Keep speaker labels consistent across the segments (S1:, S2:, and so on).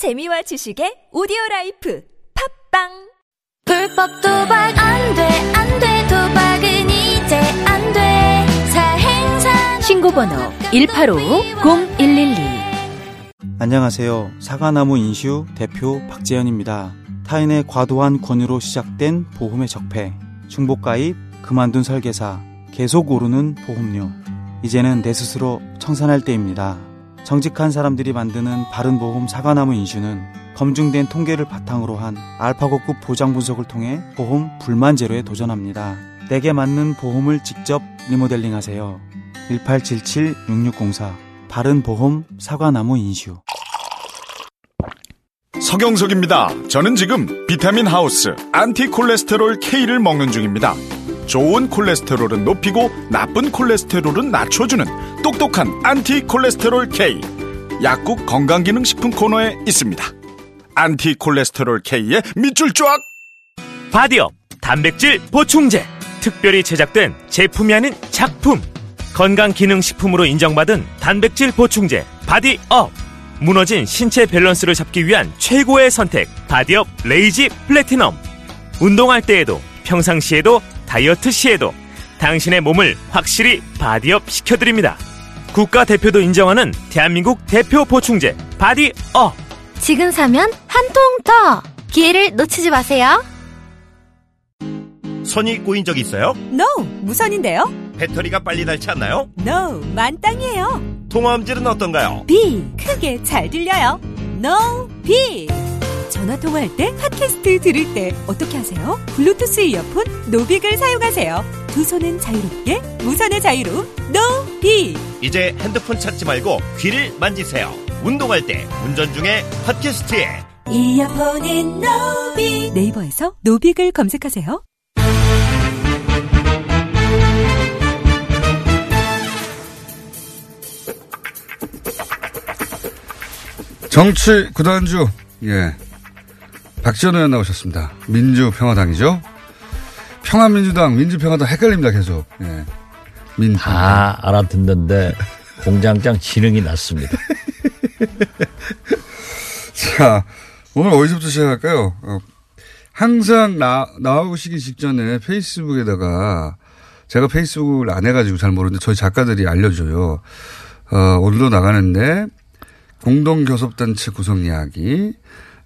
S1: 재미와 지식의 오디오 라이프 팟빵
S2: 불법 도박 안 돼, 안 돼, 도박은 이제 안 돼. 사행사
S3: 신고번호 185-0112
S4: 안녕하세요. 사과나무 인슈 대표 박재현입니다. 타인의 과도한 권유로 시작된 보험의 적폐, 중복가입, 그만둔 설계사, 계속 오르는 보험료. 이제는 내 스스로 청산할 때입니다. 정직한 사람들이 만드는 바른보험 사과나무 인슈는 검증된 통계를 바탕으로 한 알파고급 보장 분석을 통해 보험 불만 제로에 도전합니다. 내게 맞는 보험을 직접 리모델링 하세요. 1877-6604 바른보험 사과나무 인슈
S5: 서경석입니다. 저는 지금 비타민 하우스 안티콜레스테롤 K를 먹는 중입니다. 좋은 콜레스테롤은 높이고 나쁜 콜레스테롤은 낮춰주는 똑똑한 안티 콜레스테롤 K. 약국 건강기능식품 코너에 있습니다. 안티 콜레스테롤 K의 밑줄 쫙!
S6: 바디업 단백질 보충제 특별히 제작된 제품이 아닌 작품 건강기능식품으로 인정받은 단백질 보충제 바디업 무너진 신체 밸런스를 잡기 위한 최고의 선택 바디업 레이지 플래티넘 운동할 때에도 평상시에도 다이어트 시에도 당신의 몸을 확실히 바디업 시켜드립니다 국가 대표도 인정하는 대한민국 대표 보충제 바디업
S2: 지금 사면 한 통 더. 기회를 놓치지 마세요.
S7: 선이 꼬인 적 있어요?
S1: No 무선인데요
S7: 배터리가 빨리 닳지 않나요?
S1: No 만땅이에요
S7: 통화음질은 어떤가요?
S1: B 크게 잘 들려요 No B 전화 통화할 때 팟캐스트 들을 때 어떻게 하세요? 블루투스 이어폰 노빅을 사용하세요. 두 손은 자유롭게 무선의 자유로움 B
S7: 이제 핸드폰 찾지 말고 귀를 만지세요. 운동할 때, 운전 중에 팟캐스트에.
S1: 이어폰인 노빅! 네이버에서 노빅을 검색하세요.
S8: 정치 구단주. 예 박지원 의원 나오셨습니다. 민주평화당이죠. 평화민주당, 민주평화당 헷갈립니다 계속. 예.
S9: 민다 알아듣는데 공장장 지능이 낮습니다.
S8: 자 오늘 어디서부터 시작할까요? 어, 항상 나 나오시기 직전에 페이스북에다가 제가 페이스북을 안 해가지고 잘 모르는데 저희 작가들이 알려줘요. 어, 오늘도 나가는데 공동교섭단체 구성 이야기,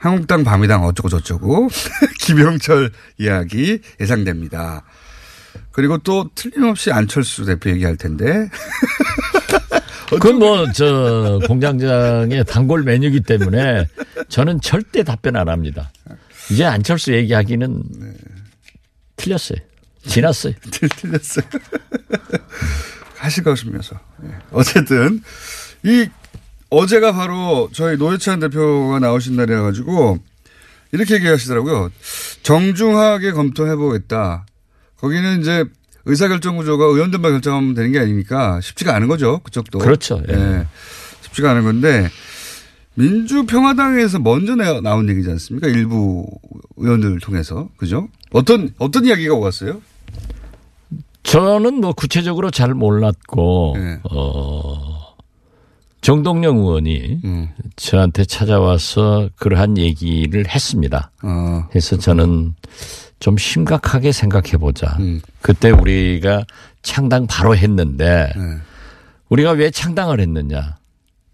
S8: 한국당 밤이당 어쩌고 저쩌고, 김영철 이야기 예상됩니다. 그리고 또 틀림없이 안철수 대표 얘기할 텐데.
S9: 그건 뭐, 저, 공장장의 단골 메뉴기 때문에 저는 절대 답변 안 합니다. 이제 안철수 얘기하기는 틀렸어요. 지났어요.
S8: 틀- 틀렸어요. 하실 것이면서. 예. 어쨌든, 이, 어제가 바로 저희 노회찬 대표가 나오신 날이라 가지고, 이렇게 얘기하시더라고요. 정중하게 검토해보겠다. 거기는 이제 의사결정 구조가 의원들만 결정하면 되는 게 아니니까 쉽지가 않은 거죠. 그쪽도.
S9: 그렇죠. 예.
S8: 예. 쉽지가 않은 건데, 민주평화당에서 먼저 나- 나온 얘기지 않습니까? 일부 의원들 통해서. 그죠? 어떤, 어떤 이야기가 오갔어요?
S9: 저는 뭐 구체적으로 잘 몰랐고,
S8: 네.
S9: 어, 정동영 의원이
S8: 음.
S9: 저한테 찾아와서 그러한 얘기를 했습니다.
S8: 어,
S9: 그래서 저는 좀 심각하게 생각해 보자.
S8: 음.
S9: 그때 우리가 창당 바로 했는데
S8: 네.
S9: 우리가 왜 창당을 했느냐?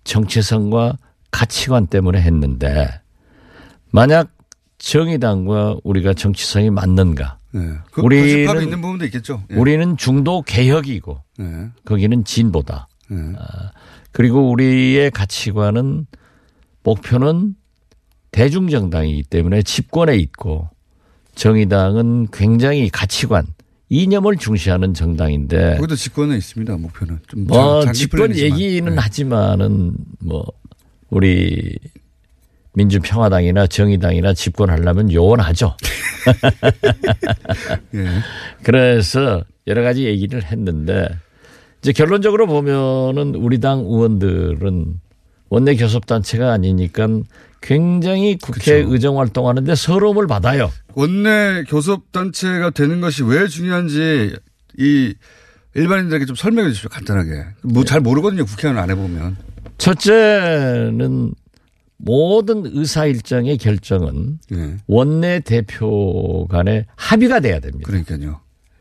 S9: 정체성과 가치관 때문에 했는데 만약 정의당과 우리가 정치성이 맞는가?
S8: 네. 그,
S9: 우리는-
S8: 고집합이 있는 부분도 있겠죠. 예.
S9: 우리는 중도 개혁이고
S8: 네.
S9: 거기는 진보다.
S8: 네.
S9: 그리고 우리의 가치관은 목표는 대중정당이기 때문에 집권에 있고 정의당은 굉장히 가치관, 이념을 중시하는 정당인데
S8: 거기도 집권에 있습니다. 목표는
S9: 좀뭐
S8: 장- 장기
S9: 집권. 얘기는
S8: 네.
S9: 하지만은 뭐 우리 민주평화당이나 정의당이나 집권하려면 요원하죠.
S8: 예.
S9: 그래서 여러 가지 얘기를 했는데 이제 결론적으로 보면은 우리 당 의원들은 원내 교섭단체가 아니니까 굉장히 국회
S8: 그쵸.
S9: 의정 활동하는데 서러움을 받아요.
S8: 원내 교섭 단체가 되는 것이 왜 중요한지 이 일반인들에게 좀 설명해 주십시오. 간단하게. 뭐 잘 모르거든요. 국회의원 안 해보면.
S9: 첫째는 모든 의사 일정의 결정은
S8: 예.
S9: 원내 대표 간에 합의가 돼야 됩니다.
S8: 그러니까요.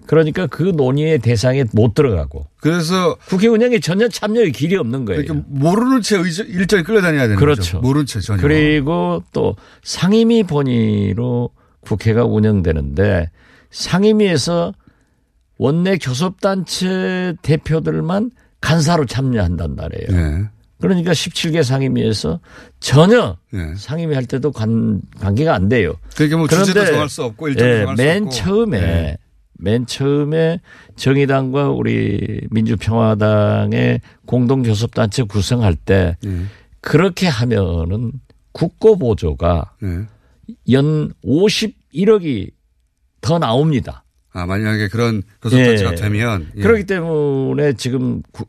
S9: 그러니까 그 논의의 대상에 못 들어가고
S8: 그래서
S9: 국회 운영에 전혀 참여의 길이 없는 거예요.
S8: 이렇게 모르는 채 일정이 끌려다녀야 되는
S9: 그렇죠.
S8: 거죠. 모르는 채 전혀.
S9: 그리고 또 상임위 본위로 국회가 운영되는데 상임위에서 원내 교섭단체 대표들만 간사로 참여한단 말이에요.
S8: 예.
S9: 그러니까 17개 상임위에서 전혀
S8: 예.
S9: 상임위 할 때도 관, 관계가 안 돼요.
S8: 그러니까 뭐 주제도 정할 수 없고 일정도
S9: 예,
S8: 정할 수
S9: 맨
S8: 없고.
S9: 처음에
S8: 예.
S9: 맨 처음에 정의당과 우리 민주평화당의 공동교섭단체 구성할 때
S8: 예.
S9: 그렇게 하면은 국고보조가
S8: 예.
S9: 연 51억이 더 나옵니다.
S8: 아 만약에 그런 교섭단체가
S9: 예.
S8: 되면 예.
S9: 그렇기 때문에 지금 구-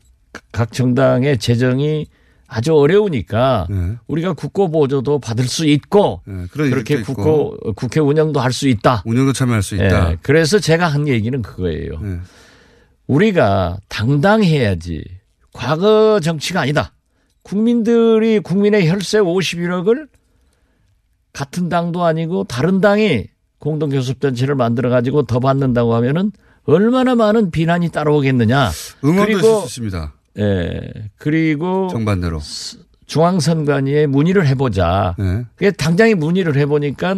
S9: 각 정당의 재정이 아주 어려우니까
S8: 예.
S9: 우리가 국고 보조도 받을 수 있고
S8: 예. 그런
S9: 그렇게
S8: 일도 있고
S9: 국고 국회 운영도 할 수 있다.
S8: 운영도 참여할 수 있다.
S9: 예, 그래서 제가 한 얘기는 그거예요.
S8: 예.
S9: 우리가 당당해야지. 과거 정치가 아니다. 국민들이 국민의 혈세 51억을 같은 당도 아니고 다른 당이 공동교섭단체를 만들어 가지고 더 받는다고 하면은 얼마나 많은 비난이 따라오겠느냐.
S8: 응원도
S9: 그리고-
S8: 있을 수 있습니다.
S9: 예. 그리고
S8: 정반대로.
S9: 중앙선관위에 문의를 해보자.
S8: 예.
S9: 그게 당장에 문의를 해보니까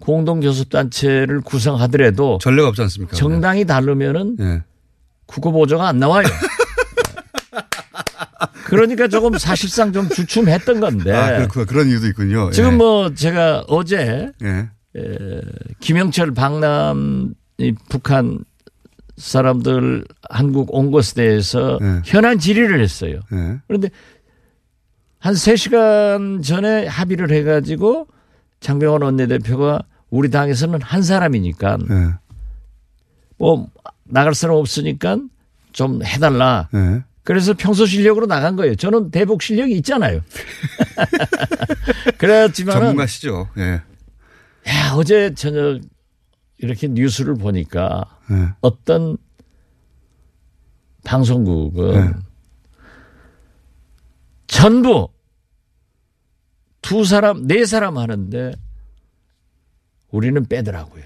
S9: 공동교섭단체를 구성하더라도
S8: 전례가 없지 않습니까?
S9: 정당이 다르면은
S8: 예.
S9: 국고 보조가 안 나와요. 그러니까 조금 사실상 좀 주춤했던 건데.
S8: 아, 그렇구나. 그런 이유도 있군요.
S9: 네. 지금
S8: 예.
S9: 뭐 제가 어제
S8: 예.
S9: 김영철 방남 이 북한 사람들 한국 온 것에 대해서
S8: 네.
S9: 현안 질의를 했어요.
S8: 예.
S9: 그런데 한 3시간 전에 합의를 해가지고 장병원 원내대표가 우리 당에서는 한 사람이니까
S8: 예.
S9: 뭐 나갈 사람 없으니까 좀 해달라.
S8: 예.
S9: 그래서 평소 실력으로 나간 거예요. 저는 대북 실력이 있잖아요. 그렇지만
S8: 전문가시죠. 예.
S9: 야, 어제 저녁 이렇게 뉴스를 보니까
S8: 예.
S9: 어떤 방송국은
S8: 네.
S9: 전부 두 사람, 네 사람 하는데 우리는 빼더라고요.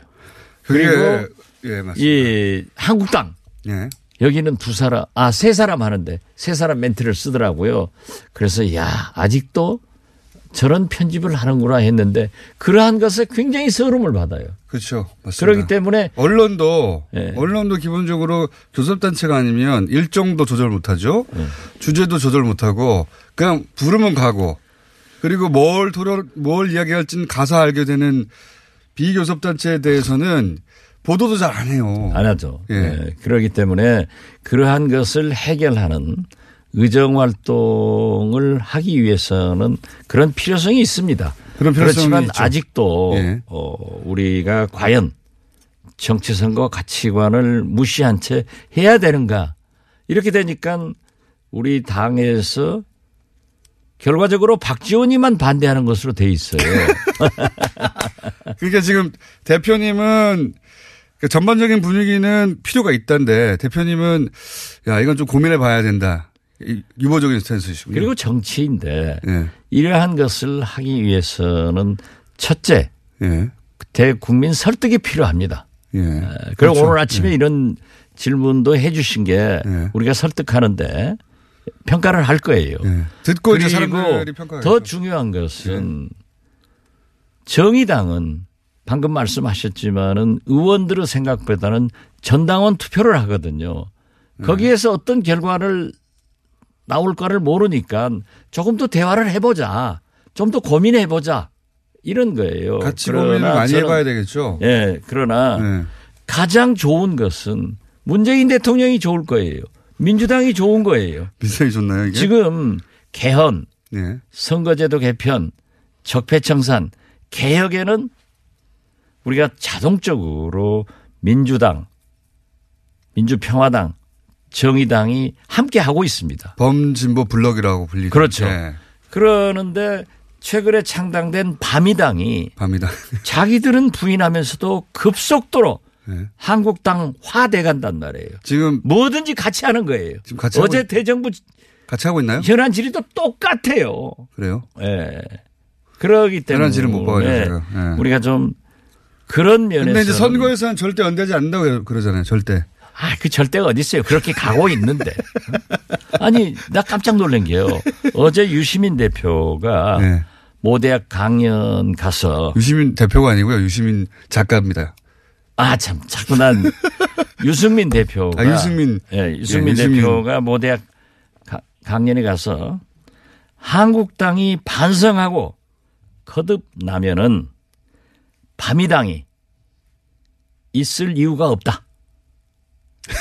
S9: 그리고
S8: 예.
S9: 이 한국당
S8: 예.
S9: 여기는 두 사람, 아, 세 사람 하는데 세 사람 멘트를 쓰더라고요. 그래서 야, 아직도 저런 편집을 하는구나 했는데 그러한 것에 굉장히 서름을 받아요.
S8: 그렇죠. 맞습니다.
S9: 그렇기 때문에
S8: 언론도
S9: 예.
S8: 언론도 기본적으로 교섭단체가 아니면 일정도 조절 못하죠.
S9: 예.
S8: 주제도 조절 못하고 그냥 부르면 가고 그리고 뭘 토론 뭘 이야기할지는 가서 알게 되는 비교섭단체에 대해서는 보도도 잘 안 해요.
S9: 안 하죠.
S8: 예.
S9: 예, 그렇기 때문에 그러한 것을 해결하는 의정 활동을 하기 위해서는 그런 필요성이 있습니다.
S8: 그런 필요성이
S9: 그렇지만
S8: 있죠.
S9: 아직도
S8: 예.
S9: 어, 우리가 과연 정치선거 가치관을 무시한 채 해야 되는가 이렇게 되니까 우리 당에서 결과적으로 박지원이만 반대하는 것으로 돼 있어요.
S8: 그러니까 지금 대표님은 그 전반적인 분위기는 필요가 있다는데 대표님은 야 이건 좀 고민해 봐야 된다. 이- 유보적인 스탠스이시고요.
S9: 그리고 정치인데
S8: 예.
S9: 이러한 것을 하기 위해서는 첫째
S8: 예.
S9: 대국민 설득이 필요합니다.
S8: 예.
S9: 그리고
S8: 그렇죠.
S9: 오늘 아침에 이런 질문도 해 주신 게
S8: 예.
S9: 우리가 설득하는데 평가를 할 거예요.
S8: 예. 듣고 이제 사람들이 평가하겠죠.
S9: 더 중요한 것은 정의당은 방금 말씀하셨지만은 의원들의 생각보다는 전당원 투표를 하거든요.
S8: 네.
S9: 거기에서 어떤 결과를 나올까를 모르니까 조금 더 대화를 해보자. 좀 더 고민해보자. 이런 거예요.
S8: 같이 고민을 많이
S9: 저는-
S8: 해봐야 되겠죠.
S9: 예, 그러나
S8: 예.
S9: 가장 좋은 것은 문재인 대통령이 좋을 거예요. 민주당이 좋은 거예요.
S8: 민생이 좋나요 이게?
S9: 지금 개헌,
S8: 예.
S9: 선거제도 개편, 적폐청산, 개혁에는 우리가 자동적으로 민주당, 민주평화당, 정의당이 함께 하고 있습니다.
S8: 범진보 블럭이라고 불리죠.
S9: 그렇죠.
S8: 예.
S9: 그러는데 최근에 창당된 바미당이
S8: 밤이다.
S9: 자기들은 부인하면서도 급속도로
S8: 예.
S9: 한국당 화 돼 간단 말이에요.
S8: 지금
S9: 뭐든지 같이 하는 거예요.
S8: 지금 같이
S9: 어제
S8: 하고 있-
S9: 대정부
S8: 같이 하고 있나요?
S9: 현안 질의도 똑같아요.
S8: 그래요?
S9: 예. 그러기 때문에
S8: 현안지를 못 봐가지고 제가. 예.
S9: 우리가 좀 그런 면에서
S8: 근데 이제 선거에서는 절대 연대하지 않는다고 그러잖아요. 절대.
S9: 아, 그 절대가 어디 있어요. 그렇게 가고 있는데. 아니, 나 깜짝 놀란 게요. 어제 유시민 대표가
S8: 네.
S9: 모대학 강연 가서
S8: 유시민 대표가 아니고요. 유시민 작가입니다.
S9: 아, 참, 자꾸 난 유승민 대표가.
S8: 아, 유승민.
S9: 예, 유승민
S8: 예, 유승민.
S9: 대표가 모대학 가- 강연에 가서 한국당이 반성하고 거듭나면은 밤이당이 있을 이유가 없다.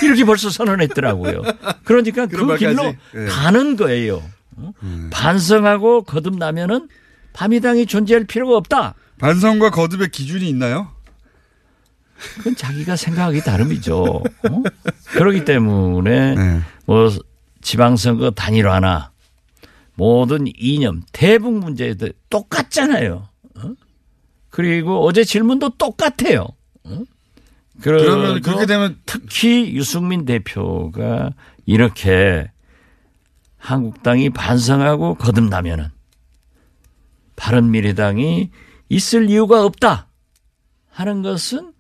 S9: 이렇게 벌써 선언했더라고요. 그러니까 그? 길로
S8: 예.
S9: 가는 거예요. 어? 반성하고 거듭나면은 밤이당이 존재할 필요가 없다.
S8: 반성과 거듭의 기준이 있나요?
S9: 그건 자기가 생각하기 다름이죠. 어? 그렇기 때문에
S8: 네.
S9: 뭐 지방선거 단일화나 모든 이념 대북 문제들 똑같잖아요. 어? 그리고 어제 질문도 똑같아요. 어?
S8: 그러면 그렇게 되면
S9: 특히 유승민 대표가 이렇게 한국당이 반성하고 거듭나면은 바른미래당이 있을 이유가 없다 하는 것은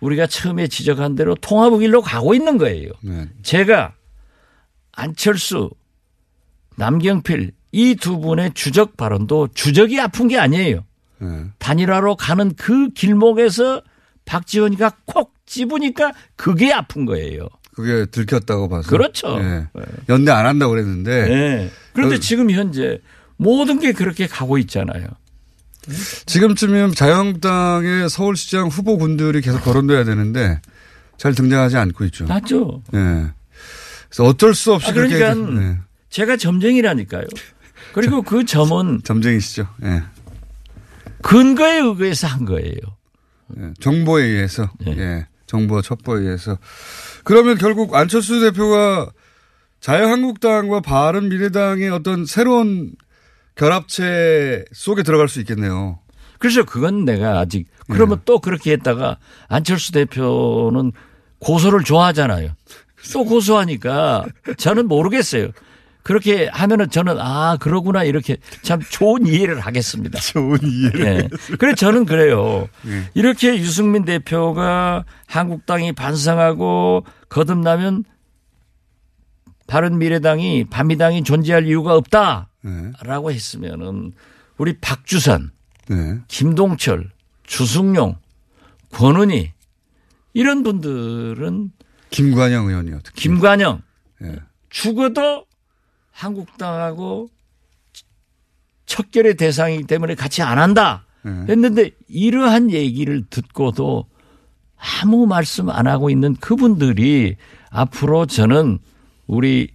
S9: 우리가 처음에 지적한 대로 통합의 길로 가고 있는 거예요.
S8: 네.
S9: 제가 안철수, 남경필 이 두 분의 주적 발언도 주적이 아픈 게 아니에요.
S8: 네.
S9: 단일화로 가는 그 길목에서 박지원이가 콕 집으니까 그게 아픈 거예요.
S8: 그게 들켰다고 봐서.
S9: 그렇죠.
S8: 예. 연대 안 한다고 그랬는데
S9: 네. 그런데
S8: 어,
S9: 지금 현재 모든 게 그렇게 가고 있잖아요.
S8: 지금쯤이면 자유한국당의 서울시장 후보군들이 계속 거론돼야 되는데 잘 등장하지 않고 있죠.
S9: 맞죠?
S8: 예. 그래서 어쩔 수 없이
S9: 아, 그러니까
S8: 예.
S9: 제가 점쟁이라니까요. 그리고 그 점은
S8: 점쟁이시죠. 예.
S9: 근거에 의해서 한 거예요.
S8: 예. 정보에 의해서
S9: 예.
S8: 예. 정보와 첩보에 의해서 그러면 결국 안철수 대표가 자유한국당과 바른미래당의 어떤 새로운 결합체 속에 들어갈 수 있겠네요.
S9: 그래서 그건 내가 아직 그러면 또 그렇게 했다가 안철수 대표는 고소를 좋아하잖아요. 또 고소하니까 저는 모르겠어요. 그렇게 하면은 저는 아 그러구나 이렇게 참 좋은 이해를 하겠습니다.
S8: 좋은 이해를.
S9: 예. 그래 저는 그래요. 이렇게 유승민 대표가 한국당이 반성하고 거듭나면 바른 미래당이 반미당이 존재할 이유가 없다라고
S8: 네.
S9: 했으면은 우리 박주선,
S8: 네.
S9: 김동철, 주승용, 권은희 이런 분들은
S8: 김관영 의원이요. 특히.
S9: 김관영
S8: 예.
S9: 죽어도 한국당하고 척결의 대상이기 때문에 같이 안 한다
S8: 네.
S9: 했는데 이러한 얘기를 듣고도 아무 말씀 안 하고 있는 그분들이 앞으로 저는 우리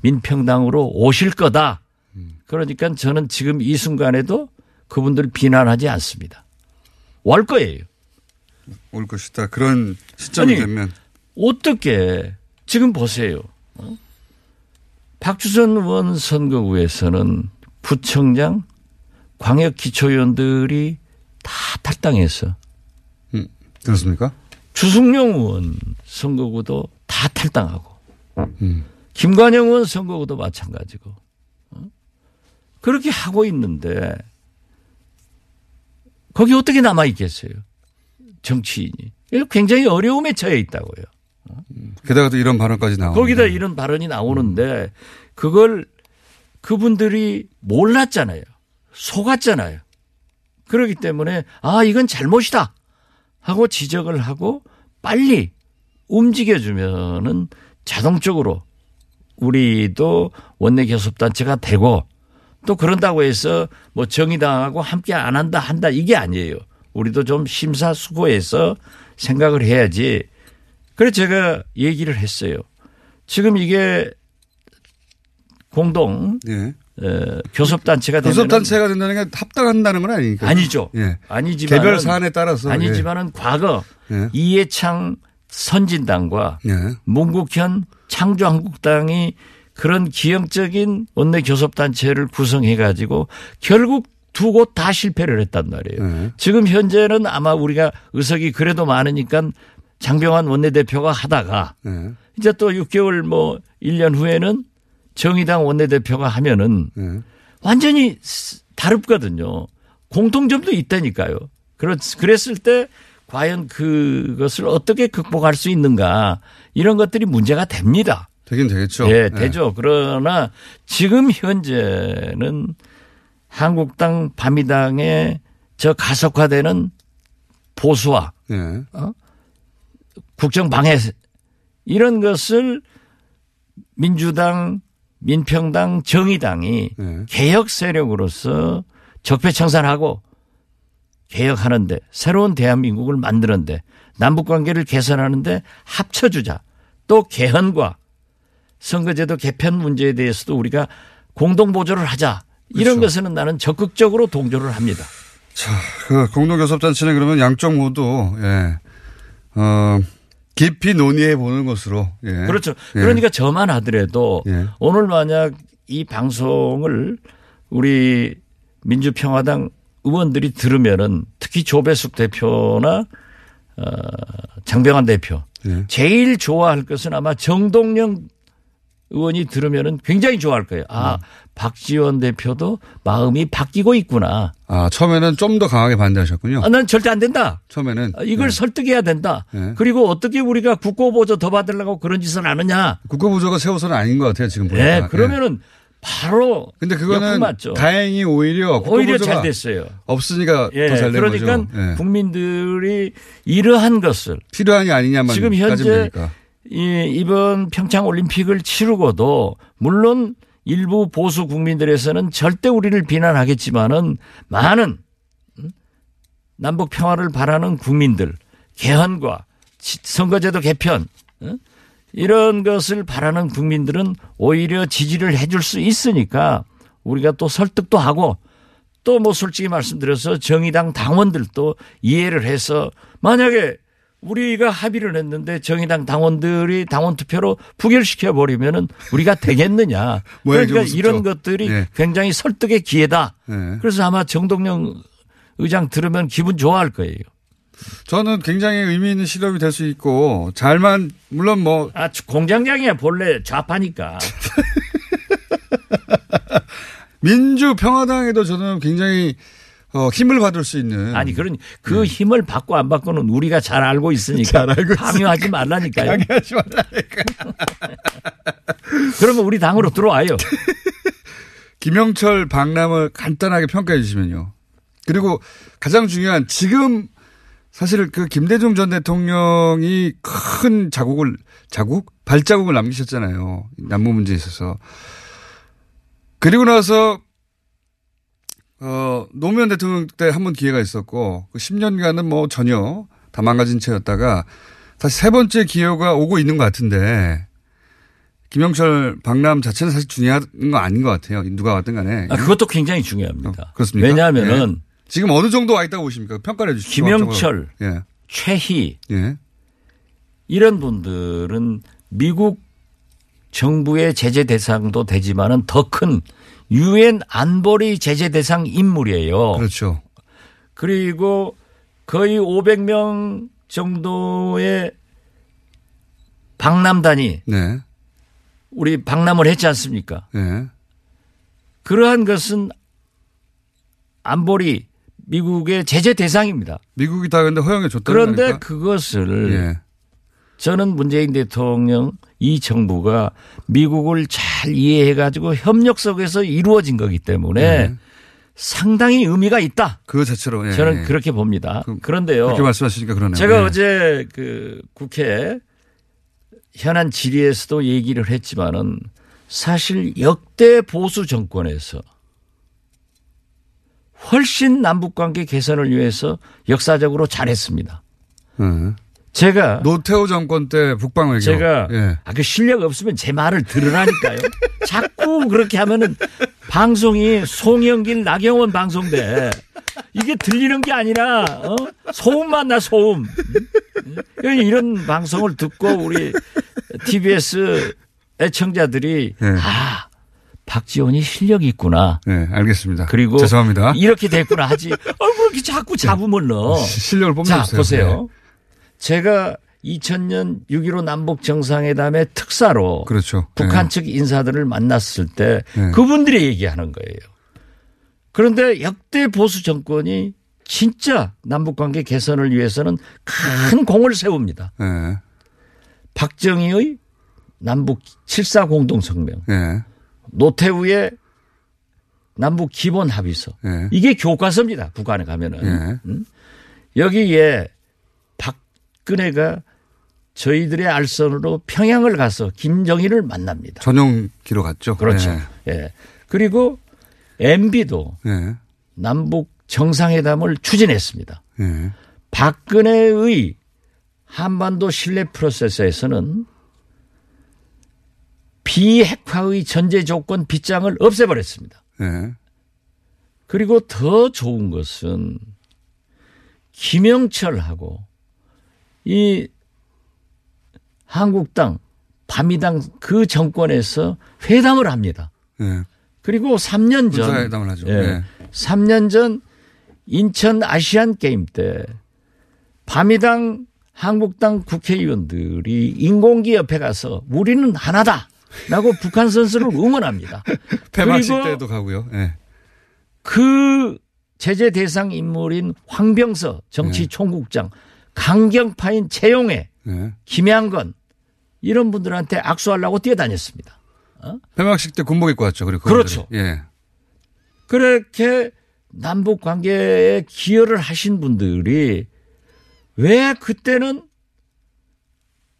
S9: 민평당으로 오실 거다. 그러니까 저는 지금 이 순간에도 그분들 비난하지 않습니다. 올 거예요.
S8: 올 것이다. 그런 시점이
S9: 아니,
S8: 되면
S9: 어떻게 지금 보세요. 어? 박주선 의원 선거구에서는 부청장, 광역기초위원들이 다 탈당했어.
S8: 그렇습니까?
S9: 주승용 의원 선거구도 다 탈당하고,
S8: 음.
S9: 김관영 의원 선거구도 마찬가지고. 어? 그렇게 하고 있는데 거기 어떻게 남아 있겠어요? 정치인이. 굉장히 어려움에 처해 있다고요.
S8: 게다가 또 이런 발언까지 나오고.
S9: 거기다 이런 발언이 나오는데 그걸 그분들이 몰랐잖아요. 속았잖아요. 그렇기 때문에 아, 이건 잘못이다 하고 지적을 하고 빨리 움직여주면은 자동적으로 우리도 원내 교섭단체가 되고 또 그런다고 해서 뭐 정의당하고 함께 안 한다 한다 이게 아니에요. 우리도 좀 심사숙고해서 생각을 해야지. 그래서 제가 얘기를 했어요. 지금 이게 공동
S8: 예.
S9: 어, 교섭단체가 되면
S8: 교섭단체가 된다는 게 합당한다는 건 아니니까.
S9: 아니죠.
S8: 예.
S9: 아니지만
S8: 개별 사안에 따라서.
S9: 아니지만은 과거
S8: 예.
S9: 이해창 선진당과
S8: 예.
S9: 문국현 창조한국당이 그런 기형적인 원내 교섭단체를 구성해 가지고 결국 두 곳 다 실패를 했단 말이에요.
S8: 네.
S9: 지금 현재는 아마 우리가 의석이 그래도 많으니까 장병환 원내대표가 하다가
S8: 예.
S9: 이제 또 6개월 뭐 1년 후에는 정의당 원내대표가 하면은
S8: 예.
S9: 완전히 스- 다릅거든요. 공통점도 있다니까요. 그렇, 그랬을 때 과연 그것을 어떻게 극복할 수 있는가 이런 것들이 문제가 됩니다.
S8: 되긴 되겠죠.
S9: 예, 되죠. 그러나 지금 현재는 한국당 바미당의 저 가속화되는 보수화
S8: 예.
S9: 국정 방해 이런 것을 민주당, 민평당, 정의당이
S8: 예.
S9: 개혁 세력으로서 적폐청산하고 개혁하는데 새로운 대한민국을 만드는데 남북 관계를 개선하는데 합쳐주자. 또 개헌과 선거제도 개편 문제에 대해서도 우리가 공동 보조를 하자. 이런
S8: 그렇죠.
S9: 것에는 나는 적극적으로 동조를 합니다.
S8: 자, 그 공동교섭단체는 그러면 양쪽 모두, 예, 어, 깊이 논의해 보는 것으로, 예.
S9: 그렇죠.
S8: 예.
S9: 그러니까 저만 하더라도
S8: 예.
S9: 오늘 만약 이 방송을 우리 민주평화당 의원들이 들으면은 특히 조배숙 대표나 어, 장병환 대표
S8: 예.
S9: 제일 좋아할 것은 아마 정동영 의원이 들으면은 굉장히 좋아할 거예요. 아,
S8: 음.
S9: 박지원 대표도 마음이 바뀌고 있구나.
S8: 아, 처음에는 좀 더 강하게 반대하셨군요.
S9: 아, 난 절대 안 된다.
S8: 처음에는.
S9: 아, 이걸
S8: 예.
S9: 설득해야 된다.
S8: 네.
S9: 그리고 어떻게 우리가 국고보조 더 받으려고 그런 짓을 안 하냐.
S8: 국가부조가 세워서는 아닌 것 같아요, 지금 보니까.
S9: 네, 그러면은 바로
S8: 근데 그거는
S9: 맞죠.
S8: 다행히 오히려
S9: 오히려 잘 됐어요.
S8: 없으니까
S9: 예,
S8: 더잘된
S9: 그러니까
S8: 거죠. 예.
S9: 국민들이 이러한 것을
S8: 필요하니 아니냐만
S9: 지금 현재. 이 이번 평창 올림픽을 치르고도 물론 일부 보수 국민들에서는 절대 우리를 비난하겠지만은 많은 음? 남북 평화를 바라는 국민들 개헌과 지- 선거제도 개편 어? 이런 것을 바라는 국민들은 오히려 지지를 해줄 수 있으니까 우리가 또 설득도 하고 또 뭐 솔직히 말씀드려서 정의당 당원들도 이해를 해서 만약에 우리가 합의를 했는데 정의당 당원들이 당원 투표로 부결시켜 버리면은 우리가 되겠느냐.
S8: 모양이
S9: 그러니까
S8: 좀
S9: 이런. 것들이
S8: 예.
S9: 굉장히 설득의 기회다.
S8: 예.
S9: 그래서 아마 정동영 의장 들으면 기분 좋아할 거예요.
S8: 저는 굉장히 의미 있는 실험이 될 수 있고 잘만 물론 뭐
S9: 아, 공장장이야 본래 좌파니까.
S8: 민주 평화당에도 저는 굉장히 어, 힘을 받을 수 있는
S9: 아니 그런 그 힘을 받고 안 받고는 우리가 잘 알고 있으니까
S8: 네. 잘 알고
S9: 강요하지 말라니까요.
S8: 강요하지 말라니까.
S9: 그러면 우리 당으로 들어와요.
S8: 김영철 박람을 간단하게 평가해 주시면요. 그리고 가장 중요한 지금 사실 그 김대중 전 대통령이 큰 자국을 자국 발자국을 남기셨잖아요. 남북 문제에 있어서. 그리고 나서 어 노무현 대통령 때 한 번 기회가 있었고 그 10년간은 뭐 전혀 다 망가진 채였다가 다시 세 번째 기회가 오고 있는 것 같은데 김영철 박람 자체는 사실 중요한 거 아닌 것 같아요. 누가 왔든 간에.
S9: 아, 그것도 굉장히 중요합니다.
S8: 어, 그렇습니까?
S9: 왜냐하면은
S8: 예. 지금 어느 정도 와 있다고 보십니까? 평가를 해 주시죠.
S9: 김영철,
S8: 예.
S9: 최희
S8: 예.
S9: 이런 분들은 미국 정부의 제재 대상도 되지만은 더 큰 유엔 안보리 제재 대상 인물이에요.
S8: 그렇죠.
S9: 그리고 거의 500명 정도의 박람단이
S8: 네.
S9: 우리 박람을 했지 않습니까?
S8: 예.
S9: 그러한 것은 안보리 미국의 제재 대상입니다.
S8: 미국이 다 근데 허용해 줬다는
S9: 그런데
S8: 거니까?
S9: 그것을
S8: 예.
S9: 저는 문재인 대통령 이 정부가 미국을 잘 이해해 가지고 협력 속에서 이루어진 거기 때문에
S8: 네.
S9: 상당히 의미가 있다.
S8: 그 자체로 예.
S9: 저는
S8: 예.
S9: 그렇게 봅니다.
S8: 그-
S9: 그런데요.
S8: 그렇게 말씀하시니까 그러네요.
S9: 제가
S8: 예.
S9: 어제 그 국회 현안 질의에서도 얘기를 했지만은 사실 역대 보수 정권에서 훨씬 남북 관계 개선을 위해서 역사적으로 잘했습니다.
S8: 예.
S9: 제가
S8: 노태우 정권 때 북방 외교.
S9: 제가
S8: 예.
S9: 아, 그 실력 없으면 제 말을 들으라니까요. 자꾸 그렇게 하면은 방송이 송영길 나경원 방송돼. 이게 들리는 게 아니라 어? 소음만 나 소음. 응? 이런 방송을 듣고 우리 TBS 애청자들이
S8: 예.
S9: 아 박지원이 실력이 있구나.
S8: 예, 알겠습니다.
S9: 그리고
S8: 죄송합니다.
S9: 이렇게 됐구나 하지. 어, 왜 이렇게 자꾸 잡음을 넣어.
S8: 시- 실력을
S9: 자. 보세요. 제가 2000년 6.15 남북 정상회담의 특사로
S8: 그렇죠.
S9: 북한
S8: 예.
S9: 측 인사들을 만났을 때
S8: 네.
S9: 그분들이 얘기하는 거예요. 그런데 역대 보수 정권이 진짜 남북 관계 개선을 위해서는 큰 공을 세웁니다.
S8: 예.
S9: 박정희의 남북 7사 공동성명,
S8: 예.
S9: 노태우의 남북 기본 합의서.
S8: 예.
S9: 이게 교과서입니다. 북한에 가면은.
S8: 예.
S9: 음? 여기에 박근혜가 저희들의 알선으로 평양을 가서 김정일을 만납니다.
S8: 전용기로 갔죠.
S9: 그렇죠. 예. 그리고 MB도
S8: 예. 예.
S9: 남북 정상회담을 추진했습니다.
S8: 예.
S9: 박근혜의 한반도 신뢰 프로세스에서는 비핵화의 전제 조건 빗장을 없애버렸습니다.
S8: 예.
S9: 그리고 더 좋은 것은 김영철하고 이 한국당, 바미당 그 정권에서 회담을 합니다.
S8: 예.
S9: 그리고 3년 전,
S8: 군사회담을 하죠.
S9: 예,
S8: 예.
S9: 3년 전 인천 아시안 게임 때 바미당 한국당 국회의원들이 인공기 옆에 가서 우리는 하나다 라고 북한 선수를 응원합니다. 그리고
S8: 때도 가고요. 예.
S9: 그 제재 대상 인물인 황병서 정치총국장, 강경파인 최용해,
S8: 예.
S9: 김양건 이런 분들한테 악수하려고 뛰어다녔습니다.
S8: 폐막식 때 군복 입고 왔죠. 그리고
S9: 그렇죠.
S8: 예.
S9: 그렇게 남북 관계에 기여를 하신 분들이 왜 그때는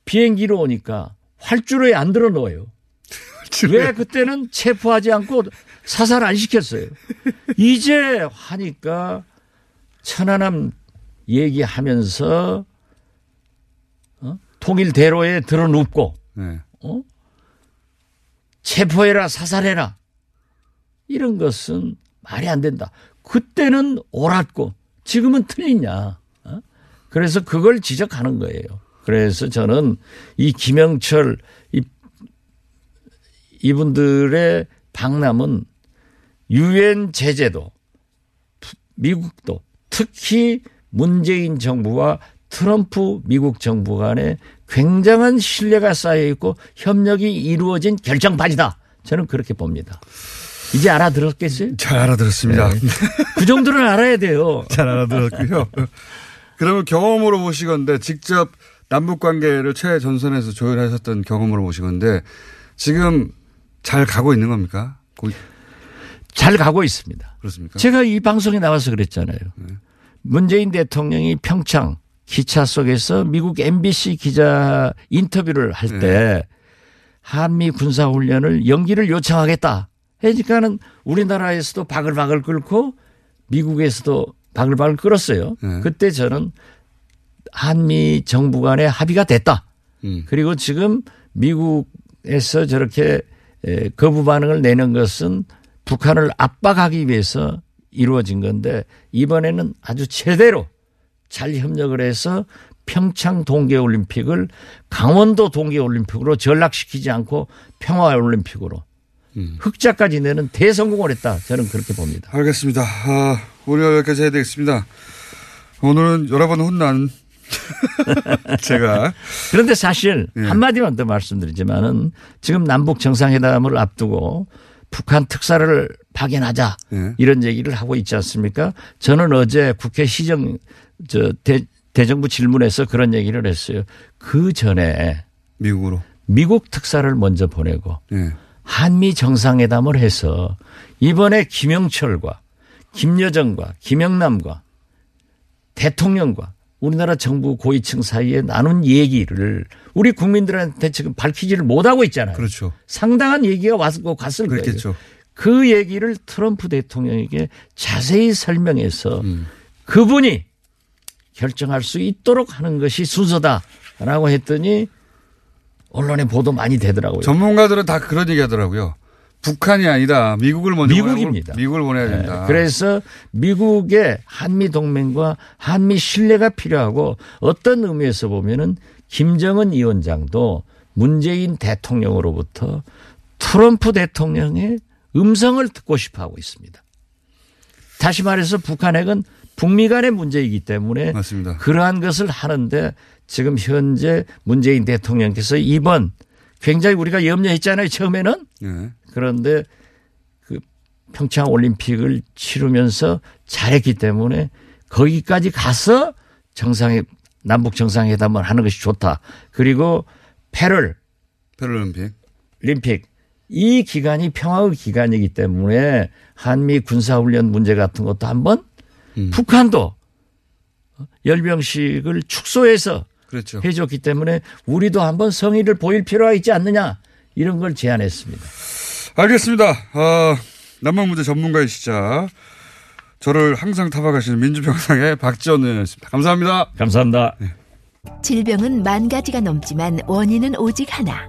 S9: 비행기로 오니까 활주로에 안 들어 넣어요? 왜 그때는 체포하지 않고 사살 안 시켰어요? 이제 하니까 천안함 얘기하면서 어? 통일대로에 들어 눕고
S8: 예.
S9: 어? 체포해라 사살해라 이런 것은 말이 안 된다. 그때는 옳았고 지금은 틀리냐. 어? 그래서 그걸 지적하는 거예요. 그래서 저는 이 김영철 이 이분들의 방남은 유엔 제재도 미국도 특히 문재인 정부와 트럼프 미국 정부 간에 굉장한 신뢰가 쌓여 있고 협력이 이루어진 결정판이다. 저는 그렇게 봅니다. 이제 알아들었겠어요?
S8: 잘 알아들었습니다.
S9: 그 정도는 알아야 돼요.
S8: 잘 알아들었고요. 그러면 경험으로 보시건데 직접 남북 관계를 최전선에서 조율하셨던 경험으로 보시건데 지금 잘 가고 있는 겁니까?
S9: 잘 가고 있습니다.
S8: 그렇습니까?
S9: 제가 이 방송에 나와서 그랬잖아요. 문재인 대통령이 평창 기차 속에서 미국 MBC 기자 인터뷰를 할때 한미 군사 훈련을 연기를 요청하겠다. 하니까는 우리나라에서도 바글바글 끓고 미국에서도 바글바글 끓었어요.
S8: 네.
S9: 그때 저는 한미 정부 간의 합의가 됐다.
S8: 음.
S9: 그리고 지금 미국에서 저렇게 에, 거부 반응을 내는 것은 북한을 압박하기 위해서 이루어진 건데 이번에는 아주 제대로 잘 협력을 해서 평창 동계올림픽을 강원도 동계올림픽으로 전락시키지 않고 평화올림픽으로 흑자까지 내는 대성공을 했다. 저는 그렇게 봅니다.
S8: 알겠습니다. 아, 오늘 여기까지 해야 되겠습니다. 오늘은 여러 번 혼난 제가
S9: 그런데 사실
S8: 예.
S9: 한마디만 더 말씀드리지만은 지금 남북 정상회담을 앞두고 북한 특사를 파견하자
S8: 예.
S9: 이런 얘기를 하고 있지 않습니까? 저는 어제 국회 시정 저 대, 대정부 질문에서 그런 얘기를 했어요. 그 전에
S8: 미국으로
S9: 미국 특사를 먼저 보내고
S8: 예.
S9: 한미 정상회담을 해서 이번에 김영철과 김여정과 김영남과 대통령과 우리나라 정부 고위층 사이에 나눈 얘기를 우리 국민들한테 지금 밝히지를 못하고 있잖아요.
S8: 그렇죠.
S9: 상당한 얘기가 왔고 갔을 거예요.
S8: 그렇겠죠.
S9: 그 얘기를 트럼프 대통령에게 자세히 설명해서
S8: 음.
S9: 그분이 결정할 수 있도록 하는 것이 순서다라고 했더니 언론에 보도 많이 되더라고요.
S8: 전문가들은 다 그런 얘기 하더라고요. 북한이 아니다. 미국을 먼저
S9: 미국입니다.
S8: 미국을 보내야
S9: 네,
S8: 된다.
S9: 그래서 미국의 한미 동맹과 한미 신뢰가 필요하고 어떤 의미에서 보면은 김정은 위원장도 문재인 대통령으로부터 트럼프 대통령의 음성을 듣고 싶어 하고 있습니다. 다시 말해서 북한 핵은 북미 간의 문제이기 때문에
S8: 맞습니다.
S9: 그러한 것을 하는데 지금 현재 문재인 대통령께서 이번 굉장히 우리가 염려했잖아요. 처음에는
S8: 예.
S9: 그런데 그 평창 올림픽을 치르면서 잘했기 때문에 거기까지 가서 정상회 남북 정상회담을 하는 것이 좋다. 그리고 패럴
S8: 패럴림픽.
S9: 올림픽 이 기간이 평화의 기간이기 때문에 한미 군사훈련 문제 같은 것도 한번
S8: 음.
S9: 북한도 열병식을 축소해서
S8: 그렇죠.
S9: 해줬기 때문에 우리도 한번 성의를 보일 필요가 있지 않느냐 이런 걸 제안했습니다.
S8: 알겠습니다. 아, 남북 문제 전문가이시자 저를 항상 타박하시는 민주평상의 박지원 의원이었습니다. 감사합니다.
S9: 감사합니다.
S3: 질병은 만 가지가 넘지만 원인은 오직 하나.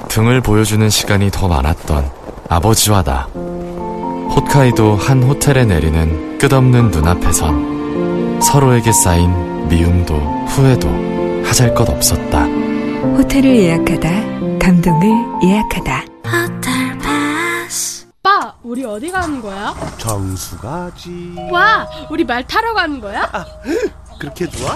S10: 등을 보여주는 시간이 더 많았던 아버지와 나. 홋카이도 한 호텔에 내리는 끝없는 눈앞에선 서로에게 쌓인 미움도 후회도 하잘 것 없었다.
S1: 호텔을 예약하다, 감동을 예약하다.
S2: 호텔 패스
S11: 오빠, 우리 어디 가는 거야?
S4: 정수 가지.
S11: 와, 우리 말 타러 가는 거야?
S4: 그렇게 좋아?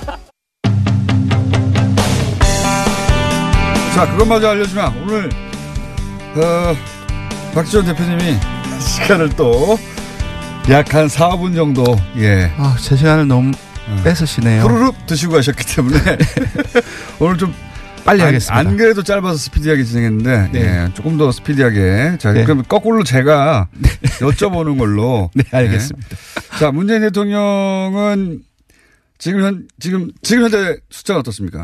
S8: 자, 그것마저 알려주면 오늘 어, 박지원 대표님이 시간을 또 약 한 4분 정도 예.
S12: 아, 제 시간을 너무 뺏으시네요.
S8: 후루룩 드시고 가셨기 때문에 오늘 좀
S12: 빨리
S8: 안,
S12: 하겠습니다.
S8: 안 그래도 짧아서 스피디하게 진행했는데
S12: 네.
S8: 예, 조금 더 스피디하게 자
S12: 네.
S8: 그럼 거꾸로 제가 여쭤보는 걸로
S12: 네, 알겠습니다.
S8: 예. 자 문재인 대통령은 지금 현 지금 지금 현재 숫자가 어떻습니까?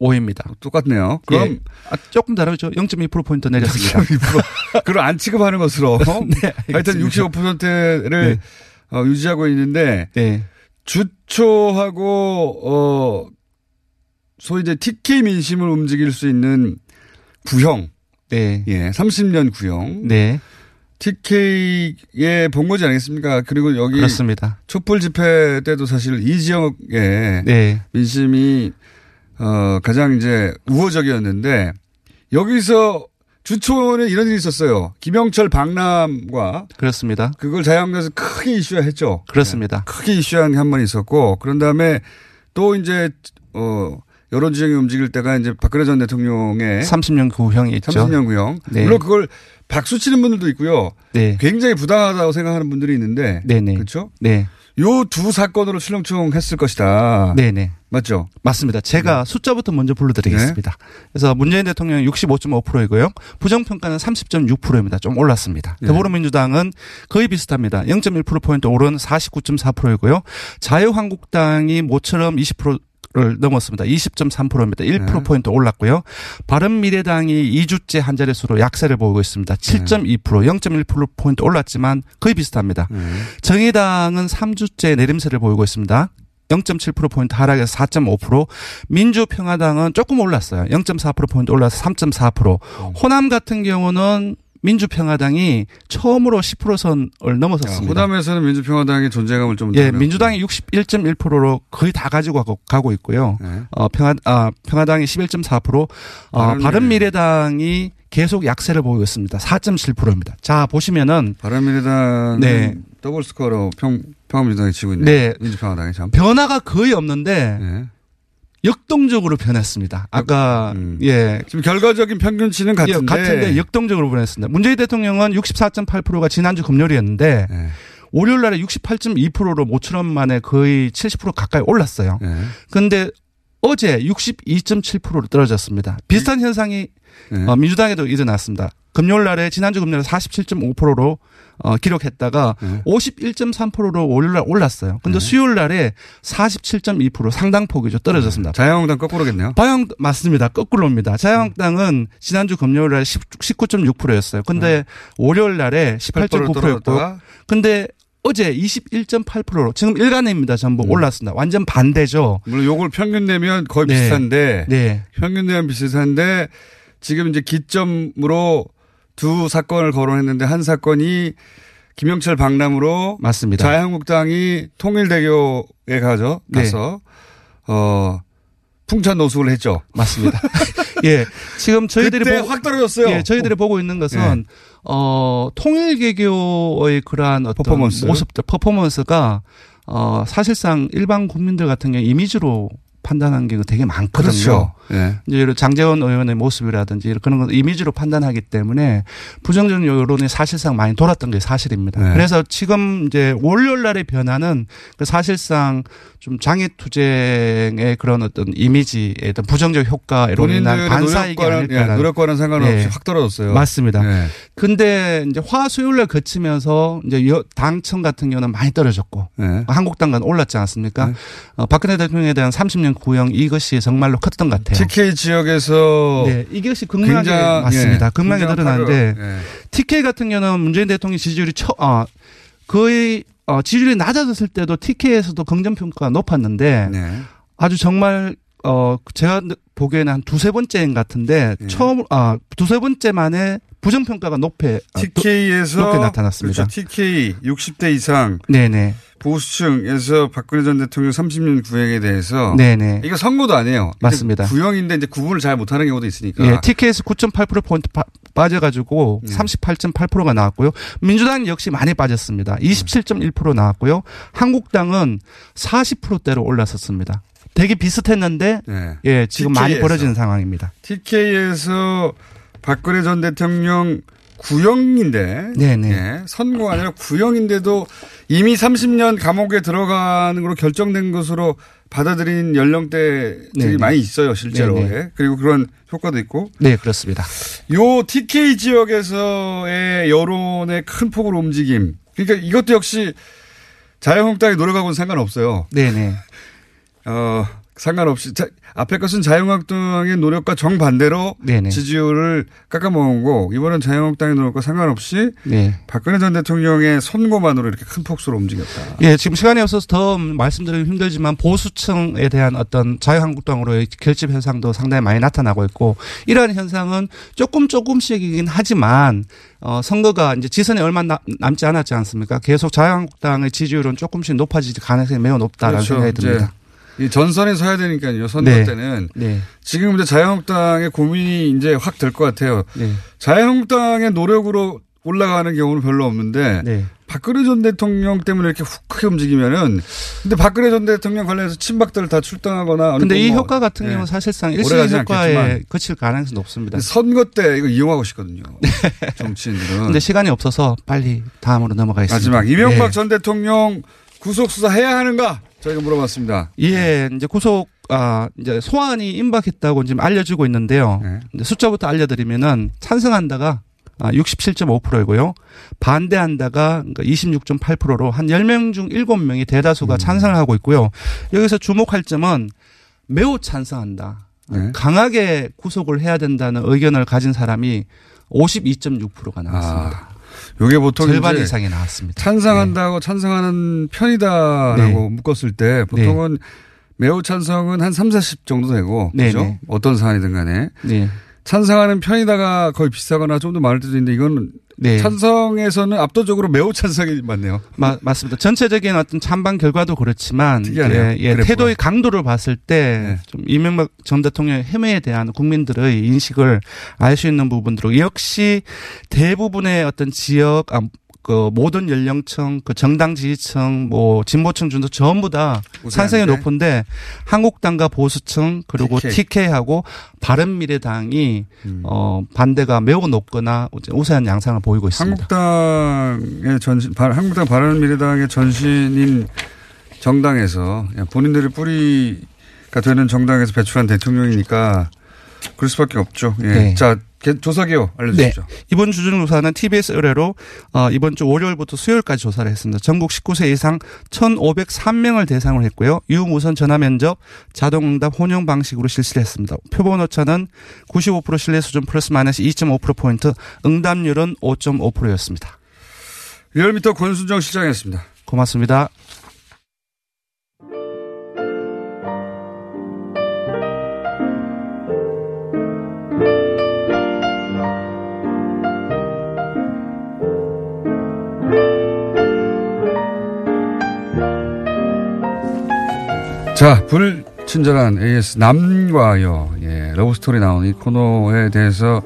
S12: 65.5입니다.
S8: 똑같네요. 그럼
S12: 아, 조금 다르죠. 0.2%포인트 내렸습니다.
S8: 0.2% 그걸 안 취급하는 것으로
S12: 네,
S8: 하여튼
S12: 알겠습니다.
S8: 65%를 어, 유지하고 있는데
S12: 네.
S8: 주초하고 어 소위 이제 TK 민심을 움직일 수 있는 구형
S12: 네.
S8: 예, 30년 구형.
S12: 네.
S8: TK의 본거지 아니겠습니까? 그리고 여기
S12: 그렇습니다.
S8: 촛불 집회 때도 사실 이 지역의
S12: 네.
S8: 민심이 어 가장 이제 우호적이었는데 여기서 주초에 이런 일이 있었어요. 김영철 박람과
S12: 그렇습니다.
S8: 그걸 자유한국에서 크게 이슈화했죠.
S12: 그렇습니다.
S8: 크게 이슈한 게 한 번 있었고 그런 다음에 또 이제 어 여론 지형이 움직일 때가 이제 박근혜 전 대통령의
S12: 30년 구형이 있죠.
S8: 30년 구형.
S12: 네.
S8: 물론 그걸 박수 치는 분들도 있고요.
S12: 네.
S8: 굉장히 부당하다고 생각하는 분들이 있는데
S12: 네네.
S8: 그렇죠?
S12: 네.
S8: 요 두 사건으로 출렁출렁 했을 것이다.
S12: 네네.
S8: 맞죠?
S12: 맞습니다. 제가 숫자부터 먼저 불러드리겠습니다.
S8: 네.
S12: 그래서 문재인 대통령 65.5%이고요. 부정평가는 30.6%입니다. 좀 올랐습니다.
S8: 네.
S12: 더불어민주당은 거의 비슷합니다. 0.1%포인트 오른 49.4%이고요. 자유한국당이 모처럼 20% 를 넘었습니다. 20.3%입니다. 1%포인트 올랐고요. 바른미래당이 2주째 한 자릿수로 약세를 보이고 있습니다. 7.2%, 0.1%포인트 올랐지만 거의 비슷합니다. 정의당은 3주째 내림세를 보이고 있습니다. 0.7%포인트 하락해서 4.5%. 민주평화당은 조금 올랐어요. 0.4%포인트 올라서 3.4%. 호남 같은 경우는 민주평화당이 처음으로 10%선을 넘어섰습니다.
S8: 호남에서는 민주평화당의 존재감을 좀
S12: 예,
S8: 덜
S12: 민주당이 61.1%로 거의 다 가지고 가고, 가고 있고요.
S8: 네.
S12: 어, 평화, 아, 평화당이 11.4%, 어,
S8: 바른 미래.
S12: 바른미래당이 계속 약세를 보이고 있습니다. 4.7%입니다. 자, 보시면은.
S8: 바른 미래당은
S12: 네.
S8: 더블 스코어로 평, 평화민주당이 지고 있네요.
S12: 네.
S8: 민주평화당이 참.
S12: 변화가 거의 없는데,
S8: 네.
S12: 역동적으로 변했습니다. 아까 예
S8: 지금 결과적인 평균치는 같은데
S12: 예, 같은데 역동적으로 변했습니다. 문재인 대통령은 64.8%가 지난주 금요일이었는데
S8: 네.
S12: 월요일 날에 68.2%로 모처럼 만에 거의 70% 가까이 올랐어요.
S8: 네.
S12: 근데 어제 62.7%로 떨어졌습니다. 비슷한 현상이
S8: 네.
S12: 어, 민주당에도 일어났습니다. 금요일 날에 지난주 금요일에 47.5%로 어, 기록했다가
S8: 네.
S12: 51.3%로 월요일 날 올랐어요. 근데 수요일 날에 47.2% 상당 폭이죠. 떨어졌습니다.
S8: 자유한국당 거꾸로겠네요.
S12: 바양 맞습니다. 거꾸로입니다. 자유한국당은 지난주 금요일 날 19.6%였어요. 근데 월요일 날에 18.9%였고
S8: 떨어졌다가
S12: 근데 어제 21.8%로 지금 일간입니다. 전부 올랐습니다. 완전 반대죠.
S8: 물론 요걸 평균 내면 거의
S12: 네.
S8: 비슷한데
S12: 네.
S8: 평균 내면 비슷한데 지금 이제 기점으로 두 사건을 거론했는데 한 사건이 김영철 박람으로
S12: 맞습니다.
S8: 자유한국당이 통일대교에 가죠.
S12: 네.
S8: 가서 어 풍찬 노숙을 했죠.
S12: 맞습니다. 예. 지금 저희들이
S8: 그때
S12: 보고-
S8: 확 떨어졌어요.
S12: 예, 저희들이 보고 있는 것은 어 통일개교의 그러한 어떤
S8: 퍼포먼스.
S12: 모습들 퍼포먼스가 어 사실상 일반 국민들 같은 경우 이미지로 판단하는 게 되게 많거든요.
S8: 그렇죠. 예.
S12: 이제 장재원 의원의 모습이라든지 그런 걸 이미지로 판단하기 때문에 부정적 여론이 사실상 많이 돌았던 게 사실입니다.
S8: 네.
S12: 그래서 지금 이제 월요일 날의 변화는 그 사실상 좀 장애 투쟁의 그런 어떤 이미지의 어떤 부정적 효과로 인한 반사이기 아닐까라는
S8: 예, 노력과는 상관없이
S12: 예.
S8: 확 떨어졌어요.
S12: 맞습니다.
S8: 예.
S12: 근데 이제 화 수요일날 거치면서 이제 여- 당청 같은 경우는 많이 떨어졌고
S8: 네.
S12: 한국당은 올랐지 않았습니까? 어, 박근혜 대통령에 대한 30년 구형 이것이 정말로 컸던 것 같아요.
S8: TK 지역에서
S12: 네, 이것이 극명하게
S8: 굉장히,
S12: 맞습니다.
S8: 예,
S12: 극명하게
S8: 예.
S12: TK 같은 경우는 문재인 대통령 지지율이 처, 어, 거의 어, 지지율이 낮아졌을 때도 TK에서도 긍정 평가가 높았는데
S8: 네.
S12: 아주 정말 어 제가 보기에는 한 두세 번째인 것 같은데
S8: 예.
S12: 처음 아 두세 번째 만에 부정 평가가 높게 아,
S8: TK에서
S12: 높게 나타났습니다.
S8: 그렇죠. TK 60대 이상
S12: 네네.
S8: 보수층에서 박근혜 전 대통령 30년 구형에 대해서
S12: 네네.
S8: 이거 선거도 아니에요.
S12: 맞습니다.
S8: 구형인데 이제 구분을 잘 못하는 경우도 있으니까.
S12: 예, TK에서 9.8% 포인트 빠, 빠져가지고
S8: 네.
S12: 38.8%가 나왔고요. 민주당 역시 많이 빠졌습니다. 27.1% 나왔고요. 한국당은 40%대로 올랐었습니다. 되게 비슷했는데
S8: 네.
S12: 예, 지금 많이
S8: TK 에서.
S12: 벌어지는 상황입니다.
S8: TK에서 박근혜 전 대통령 구형인데
S12: 네네.
S8: 예, 선고가 아니라 구형인데도 이미 30년 감옥에 들어가는 걸로 결정된 것으로 받아들인 연령대들이
S12: 네네.
S8: 많이 있어요 실제로. 예. 그리고 그런 효과도 있고
S12: 네, 그렇습니다.
S8: 요 TK 지역에서의 여론의 큰 폭으로 움직임 그러니까 이것도 역시 자유한국당이 노력하고는 상관없어요.
S12: 네네.
S8: 어, 상관없이 자, 앞에 것은 자유한국당의 노력과 정반대로
S12: 네네.
S8: 지지율을 깎아먹은 거고 이번엔 자유한국당의 노력과 상관없이
S12: 네.
S8: 박근혜 전 대통령의 선거만으로 이렇게 큰 폭수로 움직였다.
S12: 예, 지금 시간이 없어서 더 말씀드리기 힘들지만 보수층에 대한 어떤 자유한국당으로의 결집 현상도 상당히 많이 나타나고 있고 이러한 현상은 조금 조금씩이긴 하지만 어, 선거가 이제 지선이 얼마 나- 남지 않았지 않습니까? 계속 자유한국당의 지지율은 조금씩 높아질 가능성이 매우 높다라는 생각이 듭니다.
S8: 이 전선에 서야 되니까요. 선거
S12: 네.
S8: 때는
S12: 네.
S8: 지금 이제 자유한국당의 고민이 이제 확 될 것 같아요.
S12: 네.
S8: 자유한국당의 노력으로 올라가는 경우는 별로 없는데
S12: 네.
S8: 박근혜 전 대통령 때문에 이렇게 훅 크게 움직이면은 근데 박근혜 전 대통령 관련해서 친박들 다 출당하거나
S12: 근데 이
S8: 뭐,
S12: 효과 같은
S8: 예.
S12: 경우는 사실상
S8: 가지
S12: 효과에 그칠 가능성이 높습니다.
S8: 선거 때 이거 이용하고 싶거든요. 정치인들은.
S12: 근데 시간이 없어서 빨리 다음으로 넘어가겠습니다.
S8: 마지막 이명박
S12: 네.
S8: 전 대통령 구속 수사 해야 하는가 저희가 물어봤습니다.
S12: 예, 이제 구속 아 이제 소환이 임박했다고 지금 알려지고 있는데요.
S8: 네.
S12: 숫자부터 알려드리면은 찬성한다가 아, 67.5%이고요. 반대한다가 그러니까 26.8%로 한 10명 중 7명이 대다수가 찬성을 하고 있고요. 여기서 주목할 점은 매우 찬성한다.
S8: 네.
S12: 강하게 구속을 해야 된다는 의견을 가진 사람이 52.6%가 나왔습니다.
S8: 요게 보통
S12: 절반
S8: 이제
S12: 이상이 나왔습니다.
S8: 찬성한다고 찬성하는 편이다라고 묶었을 때 보통은 매우 찬성은 한 3, 40 정도 되고
S12: 네,
S8: 그죠?
S12: 네.
S8: 어떤 사안이든 간에
S12: 네.
S8: 찬성하는 편이다가 거의 비슷하거나 좀 더 많을 때도 있는데 이건
S12: 네.
S8: 찬성에서는 압도적으로 매우 찬성이 많네요.
S12: 마- 맞습니다. 전체적인 어떤 찬반 결과도 그렇지만
S8: 특이하네요.
S12: 예, 예. 태도의 강도를 봤을 때좀 이명박 전 대통령의 헤매에 대한 국민들의 인식을 알 수 있는 부분들로 역시 대부분의 어떤 지역 아, 그 모든 연령층, 그 정당 지지층, 뭐 진보층 중도 전부 다
S8: 우세한데?
S12: 높은데 한국당과 보수층 그리고
S8: TK.
S12: TK하고 바른 미래당이 어 반대가 매우 높거나 우세한 양상을 보이고 있습니다.
S8: 한국당의 전신, 바- 한국당 바른 미래당의 전신인 정당에서 본인들의 뿌리가 되는 정당에서 배출한 대통령이니까 그럴 수밖에 없죠. 예.
S12: 네.
S8: 자, 개- 조사기호 알려주시죠.
S12: 네. 이번 주중 조사는 TBS 의뢰로 어, 이번 주 월요일부터 수요일까지 조사를 했습니다. 전국 19세 이상 1,503명을 대상으로 했고요. 유무선 전화 면접, 자동응답 혼용 방식으로 실시를 했습니다. 표본 오차는 95% 신뢰 수준 플러스 마이너스 2.5% 포인트, 응답률은 5.5%였습니다.
S8: 리얼미터 권순정 시장이었습니다.
S12: 고맙습니다.
S8: 자, 불친절한 AS 남과 여, 예, 러브스토리 나온 이 코너에 대해서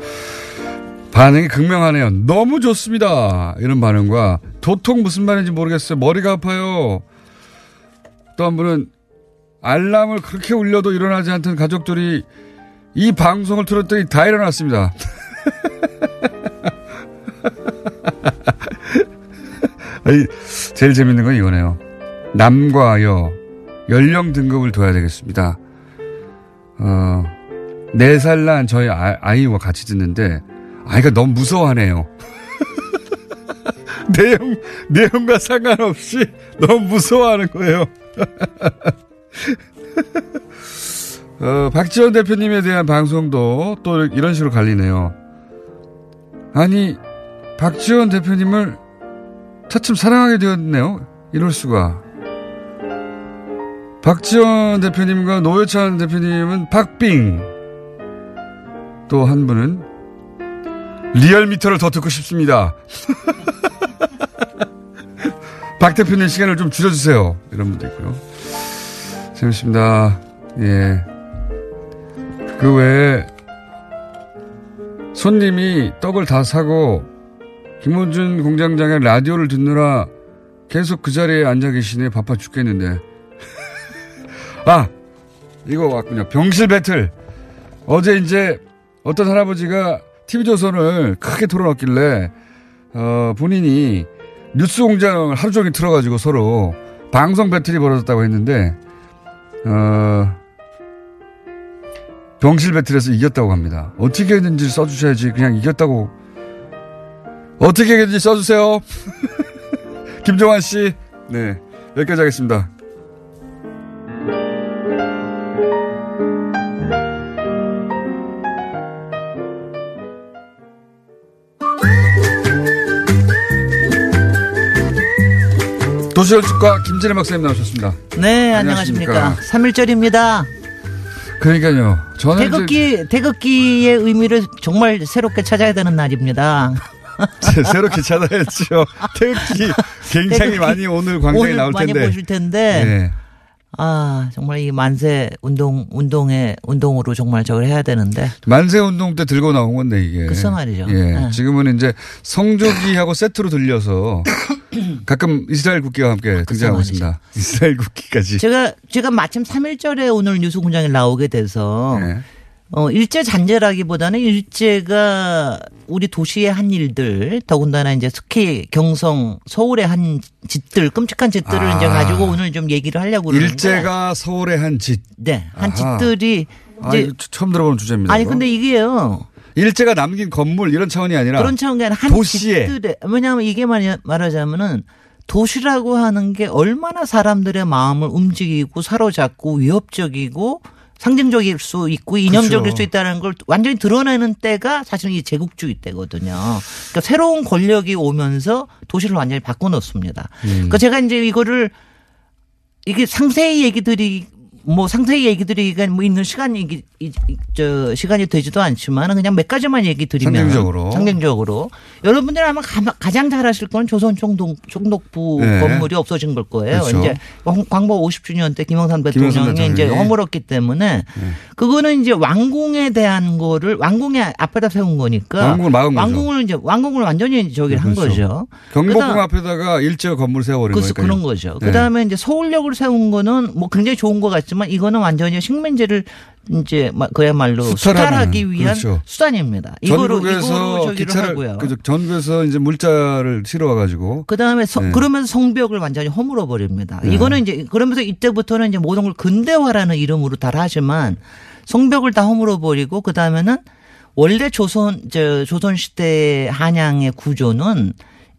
S8: 반응이 극명하네요. 너무 좋습니다. 이런 반응과 도통 무슨 말인지 모르겠어요. 머리가 아파요. 또 한 분은 알람을 그렇게 울려도 일어나지 않던 가족들이 이 방송을 틀었더니 다 일어났습니다. 제일 재밌는 건 이거네요. 남과 여, 연령 등급을 둬야 되겠습니다. 어, 4살 난 저희 아, 아이와 같이 듣는데, 아이가 너무 무서워하네요. 내용, 내용과 상관없이 너무 무서워하는 거예요. 어, 박지원 대표님에 대한 방송도 또 이런 식으로 갈리네요. 아니, 박지원 대표님을 차츰 사랑하게 되었네요. 이럴 수가. 박지원 대표님과 노회찬 대표님은 박빙. 또 한 분은 리얼미터를 더 듣고 싶습니다. 박 대표님 시간을 좀 줄여주세요. 이런 분도 있고요. 재밌습니다. 예. 그 외에 손님이 떡을 다 사고 김원준 공장장의 라디오를 듣느라 계속 그 자리에 앉아 계시네. 바빠 죽겠는데. 아, 이거 왔군요. 병실 배틀. 어제 이제 어떤 할아버지가 TV조선을 크게 틀어놨길래, 어, 본인이 뉴스 공장을 하루 종일 틀어가지고 서로 방송 배틀이 벌어졌다고 했는데, 어, 병실 배틀에서 이겼다고 합니다. 어떻게 했는지 써주셔야지. 그냥 이겼다고. 어떻게 했는지 써주세요. 김종환 씨. 네. 여기까지 하겠습니다. 도시열집과 김진애 박사님 나오셨습니다.
S13: 네, 안녕하십니까. 3일절입니다.
S8: 그러니까요. 저는
S13: 태극기, 태극기의 의미를 정말 새롭게 찾아야 되는 날입니다.
S8: 새롭게 찾아야죠. 태극기 굉장히
S13: 태극기
S8: 많이 오늘 광장에
S13: 오늘
S8: 나올 텐데.
S13: 많이 보실 텐데.
S8: 네.
S13: 아, 정말 이 만세 운동, 운동에, 운동으로 정말 저걸 해야 되는데.
S8: 만세 운동 때 들고 나온 건데 이게.
S13: 글쎄 말이죠.
S8: 예.
S13: 네.
S8: 지금은 이제 성조기하고 세트로 들려서 가끔 이스라엘 국기와 함께 등장하고
S13: 말이죠.
S8: 있습니다. 이스라엘 국기까지.
S13: 제가, 제가 마침 3일절에 오늘 뉴스 공장에 나오게 돼서.
S8: 네.
S13: 어, 일제 잔재라기보다는 일제가 우리 도시의 한 일들, 더군다나 이제 특히 경성, 서울의 한 짓들, 끔찍한 짓들을
S8: 아.
S13: 이제 가지고 오늘 좀 얘기를 하려고 그러는데.
S8: 일제가 서울의 한 짓.
S13: 네, 한
S8: 아하.
S13: 짓들이
S8: 아,
S13: 이제
S8: 이거 처음 들어보는 주제입니다.
S13: 아니
S8: 이거.
S13: 근데 이게요.
S8: 일제가 남긴 건물 이런 차원이 아니라
S13: 그런 차원이 아니라 한
S8: 도시에
S13: 집들에 왜냐하면 이게 말하자면은 도시라고 하는 게 얼마나 사람들의 마음을 움직이고 사로잡고 위협적이고 상징적일 수 있고 이념적일
S8: 그렇죠.
S13: 수 있다는 걸 완전히 드러내는 때가 사실 이 제국주의 때거든요. 그러니까 새로운 권력이 오면서 도시를 완전히 바꿔놓습니다.
S8: 음.
S13: 그러니까 제가 이제 이거를 이게 상세히 얘기 드리 뭐 상세히 얘기 드리기가 뭐 있는 시간이 저 시간이 되지도 않지만 그냥 몇 가지만 얘기 드리면
S8: 상징적으로.
S13: 상징적으로 여러분들 아마 가- 가장 잘 아실 건 조선 총독 총독부
S8: 네.
S13: 건물이 없어진 걸 거예요.
S8: 그렇죠.
S13: 이제 광- 광복 50주년 때 김영삼 대통령이 이제. 허물었기 때문에 그거는 이제 왕궁에 대한 거를 왕궁에 앞에다 세운 거니까
S8: 왕궁을 막은 거죠.
S13: 왕궁을 이제 왕궁을 완전히 저기 한
S8: 그렇죠.
S13: 거죠.
S8: 경복궁 앞에다가 일제 건물 세워버린 거니까.
S13: 그런 거죠. 그다음에 이제 서울역을 세운 거는 뭐 굉장히 좋은 것 같지만 이거는 완전히 식민지를 이제 마- 그야말로
S8: 수탈하는,
S13: 수탈하기 위한
S8: 그렇죠.
S13: 수단입니다. 이거로 이거로
S8: 전국에서
S13: 저기를 하고요.
S8: 그 전국에서 이제 물자를 실어와 가지고
S13: 그다음에 서-
S8: 네.
S13: 그러면서 성벽을 완전히 허물어 버립니다.
S8: 네.
S13: 이거는 이제 그러면서 이때부터는 이제 모든 걸 근대화라는 이름으로 다 하지만 성벽을 다 허물어 버리고 그다음에는 원래 조선 저 조선 시대 한양의 구조는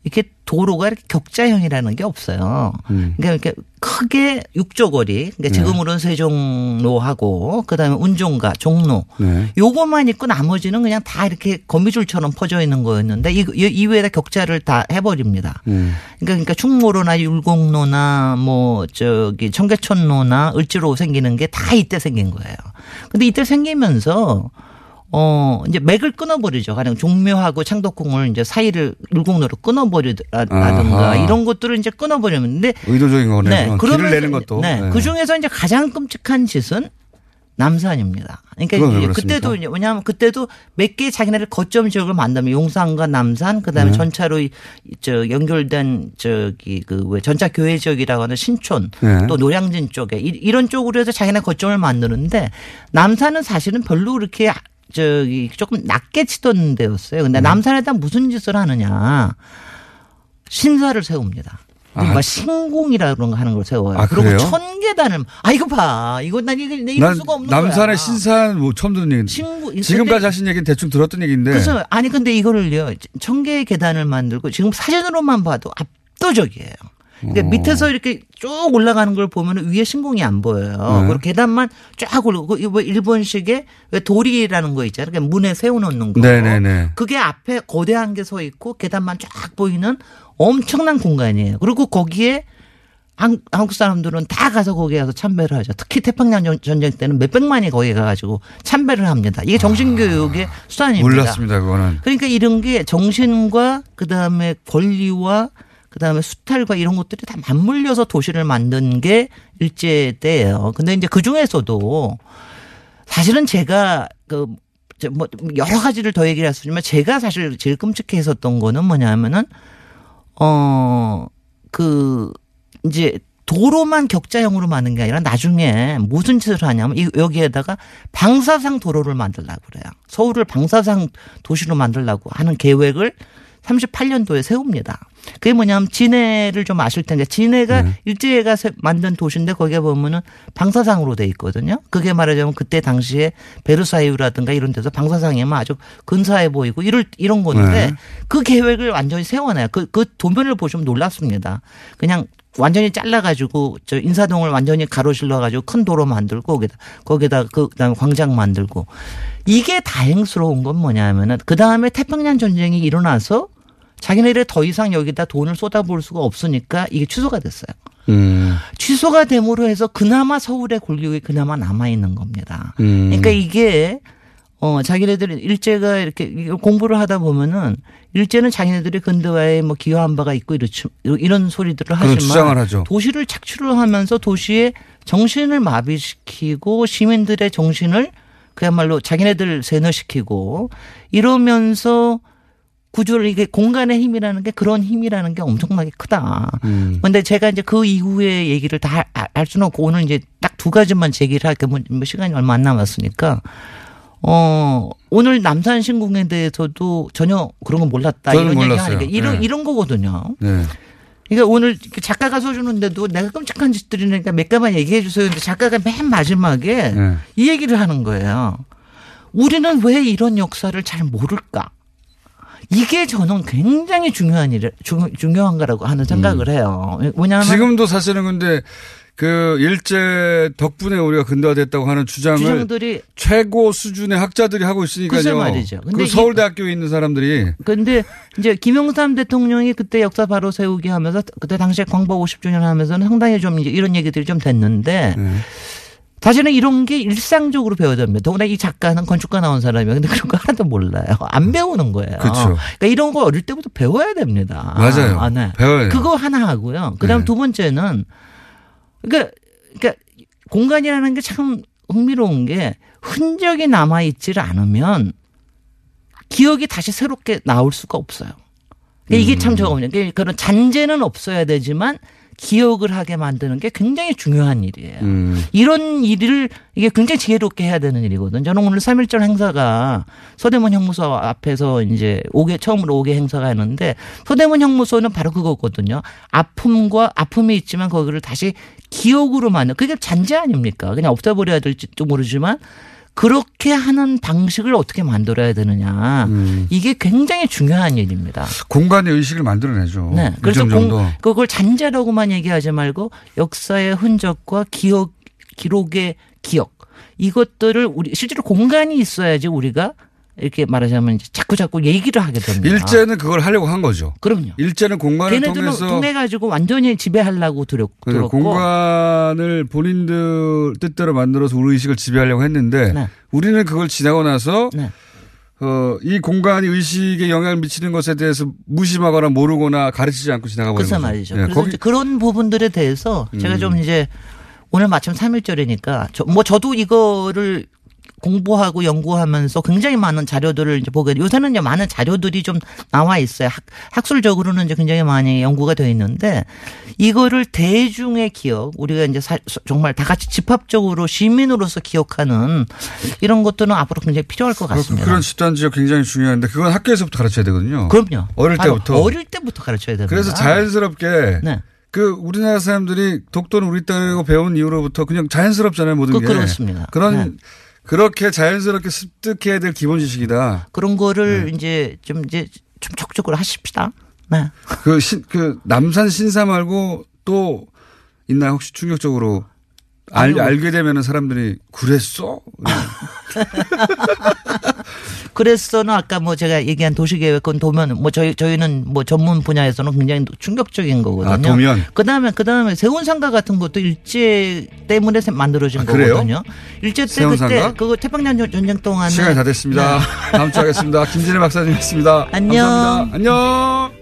S13: 이렇게 도로가 이렇게 격자형이라는 게 없어요. 그러니까 이렇게 크게 육조거리, 그러니까
S8: 네.
S13: 지금으로는 세종로하고 그다음에 운종가, 종로
S8: 네.
S13: 요것만 있고 나머지는 그냥 다 이렇게 거미줄처럼 퍼져 있는 거였는데 이, 이 이외에다 격자를 다 해버립니다.
S8: 음.
S13: 그러니까, 그러니까 충무로나 율곡로나 뭐 저기 청계천로나 을지로 생기는 게 다 이때 생긴 거예요. 근데 이때 생기면서 어 이제 맥을 끊어버리죠. 가령 종묘하고 창덕궁을 이제 사이를 율곡로로 끊어버리라든가
S8: 아하.
S13: 이런 것들을 이제 끊어버리는데
S8: 의도적인 거네.
S13: 네,
S8: 길을
S13: 그러면서
S8: 내는 것도.
S13: 네,
S8: 네.
S13: 그 중에서 이제 가장 끔찍한 짓은 남산입니다. 그러니까? 그때도 이제 왜냐하면 그때도 몇 개 자기네를 거점 지역을 만들면 용산과 남산 그다음에
S8: 네.
S13: 전차로 이- 저 연결된 저기 그왜 전차 교회 지역이라고 하는 신촌
S8: 네.
S13: 또 노량진 쪽에 이- 이런 쪽으로 해서 자기네 거점을 만드는데 남산은 사실은 별로 그렇게 저기 조금 낮게 치던 데였어요. 근데
S8: 네.
S13: 남산에다 무슨 짓을 하느냐 신사를 세웁니다. 그러니까 신공이라 그런 거 하는 걸 세워요.
S8: 아,
S13: 그리고
S8: 그래요?
S13: 천계단을 아 이거 봐 이거 난 이거 내 이럴
S8: 난
S13: 수가 없는
S8: 남산의
S13: 거야.
S8: 신사는 뭐 처음 듣는 얘기인데.
S13: 친구-
S8: 지금까지 하신 얘기는 대충 들었던 얘기인데.
S13: 그래서 아니 근데 이거를요 청계의 계단을 만들고 지금 사진으로만 봐도 압도적이에요. 그러니까
S8: 어.
S13: 밑에서 이렇게 쭉 올라가는 걸 보면 위에 신공이 안 보여요.
S8: 네.
S13: 그리고 계단만 쫙 올라가고 이거 뭐 일본식의 왜 도리라는 거 있잖아요. 그러니까 문에 세워놓는 거.
S8: 네네네.
S13: 그게 앞에 거대한 게 서 있고 계단만 쫙 보이는 엄청난 공간이에요. 그리고 거기에 한- 한국 사람들은 다 가서 거기에 가서 참배를 하죠. 특히 태평양 전- 전쟁 때는 몇백만이 거기 가가지고 참배를 합니다. 이게 정신교육의 수단입니다.
S8: 몰랐습니다, 그거는.
S13: 그러니까 이런 게 정신과 그 다음에 권리와 그다음에 수탈과 이런 것들이 다 맞물려서 도시를 만든 게 일제 때예요. 근데 이제 그 중에서도 사실은 제가 그 뭐 여러 가지를 더 얘기를 했지만 제가 사실 제일 끔찍해 했었던 거는 뭐냐면은 어 그 이제 도로만 격자형으로 만든 게 아니라 나중에 무슨 짓을 하냐면 이- 여기에다가 방사상 도로를 만들려고 그래요. 서울을 방사상 도시로 만들려고 하는 계획을 38년도에 세웁니다. 그게 뭐냐면 진해를 좀 아실 텐데 진해가 일제가 세- 만든 도시인데 거기에 보면은 방사상으로 돼 있거든요. 그게 말하자면 그때 당시에 베르사유라든가 이런 데서 방사상이면 아주 근사해 보이고 이럴 이런 건데
S8: 네.
S13: 그 계획을 완전히 세워놔요. 그, 그 도면을 보시면 놀랍습니다. 그냥 완전히 잘라가지고 저 인사동을 완전히 가로질러가지고 큰 도로 만들고 거기다 거기다 그 그다음에 광장 만들고 이게 다행스러운 건 뭐냐면은 그 다음에 태평양 전쟁이 일어나서 자기네들이 더 이상 여기다 돈을 쏟아부을 수가 없으니까 이게 취소가 됐어요.
S8: 음.
S13: 취소가 됨으로 해서 그나마 서울의 골격이 그나마 남아 있는 겁니다.
S8: 음.
S13: 그러니까 이게 어 자기네들이 일제가 이렇게 공부를 하다 보면은 일제는 자기네들이 근대화에 뭐 기여한 바가 있고 이렇지 이런 소리들을 하지만. 도시를 착취를 하면서 도시의 정신을 마비시키고 시민들의 정신을 그야말로 자기네들 세뇌시키고 이러면서 구조를 이게 공간의 힘이라는 게 그런 힘이라는 게 엄청나게 크다.
S8: 음.
S13: 근데 제가 이제 그 이후의 얘기를 다할 수는 없고 오늘 이제 딱 두 가지만 제기를 할게 뭐 시간이 얼마 안 남았으니까 어 오늘 남산 신궁에 대해서도 전혀 그런 거 몰랐다 이런 얘기
S8: 몰랐어요.
S13: 하니까 이런
S8: 네.
S13: 이런 거거든요.
S8: 네.
S13: 그러니까 오늘 작가가 써주는데도 내가 끔찍한 짓들이니까 몇 가만 얘기해 주세요. 근데 작가가 맨 마지막에
S8: 네.
S13: 이 얘기를 하는 거예요. 우리는 왜 이런 역사를 잘 모를까? 이게 저는 굉장히 중요한 일, 중, 중요한 거라고 하는 생각을 해요. 왜냐하면
S8: 음. 지금도 사실은 근데 그 일제 덕분에 우리가 근대화됐다고 하는 주장을
S13: 주장들이
S8: 최고 수준의 학자들이 하고 있으니까요.
S13: 말이죠. 근데
S8: 그
S13: 이-
S8: 서울대학교에 있는 사람들이
S13: 근데 이제 김영삼 대통령이 그때 역사 바로 세우기 하면서 그때 당시에 광복 50주년 하면서는 상당히 좀 이런 얘기들이 좀 됐는데
S8: 네.
S13: 사실은 이런 게 일상적으로 배워야 됩니다. 더구나 이 작가는 건축가 나온 사람이에요. 근데 그런 거 하나도 몰라요. 안 배우는 거예요.
S8: 그렇죠.
S13: 그러니까 이런 거 어릴 때부터 배워야 됩니다.
S8: 맞아요.
S13: 아, 네.
S8: 배워야 돼요.
S13: 그거 하나 하고요. 그다음
S8: 네.
S13: 두 번째는 그러니까 그러니까 공간이라는 게 참 흥미로운 게 흔적이 남아 있지를 않으면 기억이 다시 새롭게 나올 수가 없어요. 그러니까 이게
S8: 음.
S13: 참 저거든요. 그러니까 그런 잔재는 없어야 되지만 기억을 하게 만드는 게 굉장히 중요한 일이에요.
S8: 음.
S13: 이런 일을 이게 굉장히 지혜롭게 해야 되는 일이거든요. 저는 오늘 3.1절 행사가 서대문 형무소 앞에서 이제 5개, 처음으로 5개 행사가 했는데 서대문 형무소는 바로 그거거든요. 아픔과 아픔이 있지만 거기를 다시 기억으로 만든 그게 잔재 아닙니까? 그냥 없애버려야 될지도 모르지만 그렇게 하는 방식을 어떻게 만들어야 되느냐.
S8: 음.
S13: 이게 굉장히 중요한 일입니다.
S8: 공간의 의식을 만들어내죠.
S13: 네. 그래서 공. 그걸 잔재라고만 얘기하지 말고 역사의 흔적과 기억, 기록의 기억 이것들을 우리 실제로 공간이 있어야지 우리가 이렇게 말하자면 이제 자꾸 자꾸 얘기를 하게 됩니다.
S8: 일제는 그걸 하려고 한 거죠.
S13: 그럼요.
S8: 일제는 공간을
S13: 걔네들은
S8: 통해서
S13: 통해 가지고 완전히 지배하려고 들었,
S8: 그
S13: 들었고
S8: 공간을 본인들 뜻대로 만들어서 우리 의식을 지배하려고 했는데
S13: 네.
S8: 우리는 그걸 지나고 나서
S13: 네.
S8: 어, 이 공간이 의식에 영향을 미치는 것에 대해서 무심하거나 모르거나 가르치지 않고 지나가고
S13: 그래서
S8: 있는 거죠.
S13: 말이죠.
S8: 예,
S13: 그래서
S8: 거기
S13: 그런 부분들에 대해서 제가
S8: 음.
S13: 좀 이제 오늘 마침 3일절이니까 저, 뭐 저도 이거를 공부하고 연구하면서 굉장히 많은 자료들을 이제 보게 돼. 요새는 이제 많은 자료들이 좀 나와 있어요. 학, 학술적으로는 이제 굉장히 많이 연구가 되어 있는데 이거를 대중의 기억, 우리가 이제 사- 정말 다 같이 집합적으로 시민으로서 기억하는 이런 것들은 앞으로 굉장히 필요할 것 같습니다.
S8: 그런 집단 지역 굉장히 중요한데 그건 학교에서부터 가르쳐야 되거든요.
S13: 그럼요.
S8: 어릴 때부터.
S13: 어릴 때부터 가르쳐야 됩니다.
S8: 그래서 자연스럽게
S13: 네.
S8: 그 우리나라 사람들이 독도는 우리 땅이라고 배운 이후로부터 그냥 자연스럽잖아요 모든
S13: 그-
S8: 게.
S13: 그렇습니다.
S8: 그런
S13: 네.
S8: 그렇게 자연스럽게 습득해야 될 기본 지식이다.
S13: 그런 거를 이제 좀 이제 좀 적극적으로 하십시다. 네.
S8: 그, 신, 그, 남산 신사 말고 또 있나요? 혹시 충격적으로 알. 알게 되면 은 사람들이 그랬어?
S13: 그래서는 아까 뭐 제가 얘기한 도시계획은 도면 뭐 저희 저희는 뭐 전문 분야에서는 굉장히 충격적인 거거든요.
S8: 아, 도면.
S13: 그다음에 그다음에 세운상가 같은 것도 일제 때문에 세- 만들어진
S8: 아?
S13: 거거든요. 일제 때? 그때 그거 태평양 전- 전쟁 동안에
S8: 시간이 다 됐습니다.
S13: 네.
S8: 다음 주에 하겠습니다. 김진애 박사님이었습니다.
S13: 안녕.
S8: 감사합니다. 안녕.